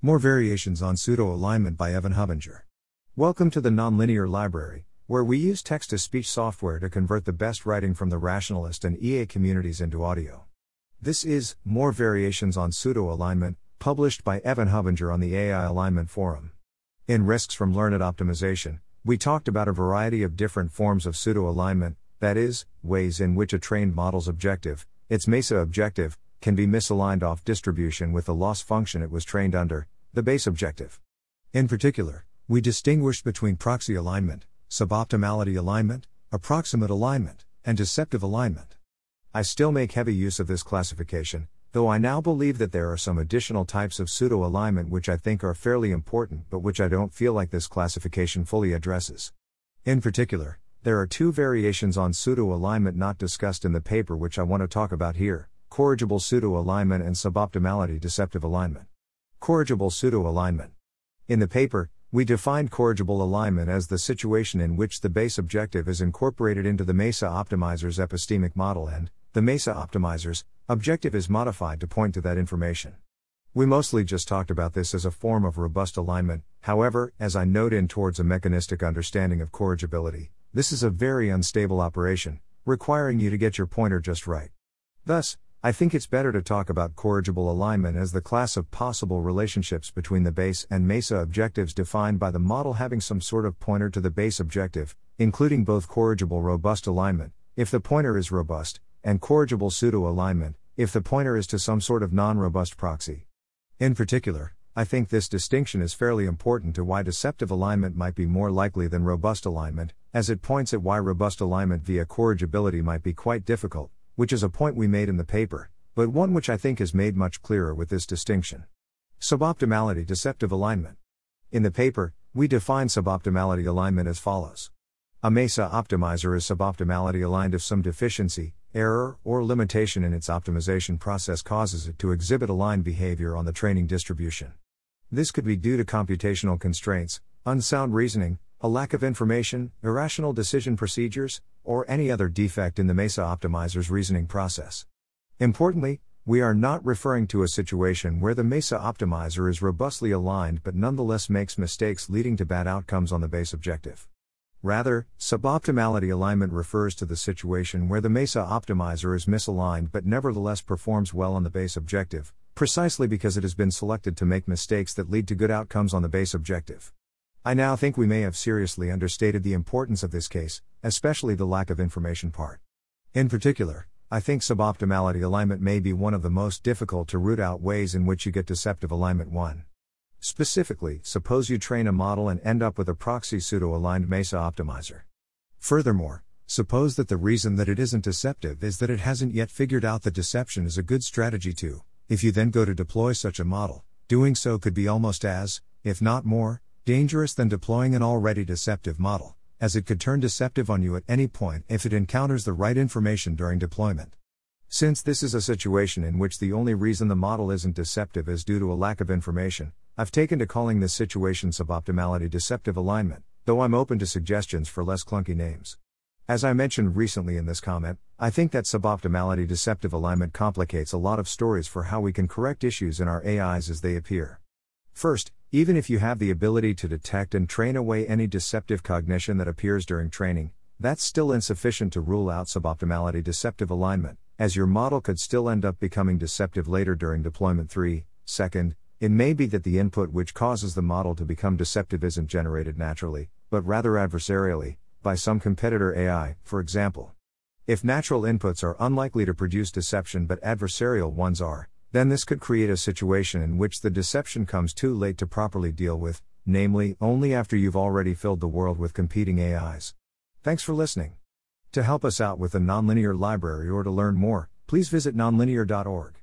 More variations on pseudo alignment by Evan Hubinger. Welcome to the Nonlinear Library, where we use text to speech software to convert the best writing from the rationalist and EA communities into audio. This is More Variations on Pseudo Alignment, published by Evan Hubinger on the AI Alignment Forum. In Risks from Learned Optimization, we talked about a variety of different forms of pseudo alignment, that is, ways in which a trained model's objective, its MESA objective, can be misaligned off distribution with the loss function it was trained under, the base objective. In particular, we distinguished between proxy alignment, suboptimality alignment, approximate alignment, and deceptive alignment. I still make heavy use of this classification, though I now believe that there are some additional types of pseudo alignment which I think are fairly important but which I don't feel like this classification fully addresses. In particular, there are two variations on pseudo alignment not discussed in the paper which I want to talk about here corrigible pseudo alignment and suboptimality deceptive alignment. Corrigible pseudo alignment. In the paper, we defined corrigible alignment as the situation in which the base objective is incorporated into the MESA optimizer's epistemic model and, the MESA optimizer's, objective is modified to point to that information. We mostly just talked about this as a form of robust alignment, however, as I note in towards a mechanistic understanding of corrigibility, this is a very unstable operation, requiring you to get your pointer just right. Thus, I think it's better to talk about corrigible alignment as the class of possible relationships between the base and MESA objectives defined by the model having some sort of pointer to the base objective, including both corrigible robust alignment, if the pointer is robust, and corrigible pseudo alignment, if the pointer is to some sort of non robust proxy. In particular, I think this distinction is fairly important to why deceptive alignment might be more likely than robust alignment, as it points at why robust alignment via corrigibility might be quite difficult, which is a point we made in the paper, but one which I think is made much clearer with this distinction. Suboptimality deceptive alignment. In the paper, we define suboptimality alignment as follows. A MESA optimizer is suboptimality aligned if some deficiency, error, or limitation in its optimization process causes it to exhibit aligned behavior on the training distribution. This could be due to computational constraints, unsound reasoning, a lack of information, irrational decision procedures, or any other defect in the MESA optimizer's reasoning process. Importantly, we are not referring to a situation where the MESA optimizer is robustly aligned but nonetheless makes mistakes leading to bad outcomes on the base objective. Rather, suboptimality alignment refers to the situation where the MESA optimizer is misaligned but nevertheless performs well on the base objective, precisely because it has been selected to make mistakes that lead to good outcomes on the base objective. I now think we may have seriously understated the importance of this case, especially the lack of information part. In particular, I think suboptimality alignment may be one of the most difficult to root out ways in which you get deceptive alignment 1. Specifically, suppose you train a model and end up with a proxy pseudo aligned MESA optimizer. Furthermore, suppose that the reason that it isn't deceptive is that it hasn't yet figured out that deception is a good strategy too. If you then go to deploy such a model, doing so could be almost as, if not more, dangerous than deploying an already deceptive model, as it could turn deceptive on you at any point if it encounters the right information during deployment. Since this is a situation in which the only reason the model isn't deceptive is due to a lack of information, I've taken to calling this situation suboptimality deceptive alignment, though I'm open to suggestions for less clunky names. As I mentioned recently in this comment, I think that suboptimality deceptive alignment complicates a lot of stories for how we can correct issues in our AIs as they appear. First, even if you have the ability to detect and train away any deceptive cognition that appears during training, that's still insufficient to rule out suboptimality deceptive alignment, as your model could still end up becoming deceptive later during deployment 3. Second, it may be that the input which causes the model to become deceptive isn't generated naturally, but rather adversarially, by some competitor AI, for example. If natural inputs are unlikely to produce deception but adversarial ones are, then this could create a situation in which the deception comes too late to properly deal with, namely, only after you've already filled the world with competing AIs. Thanks for listening. To help us out with the Nonlinear Library or to learn more, please visit nonlinear.org.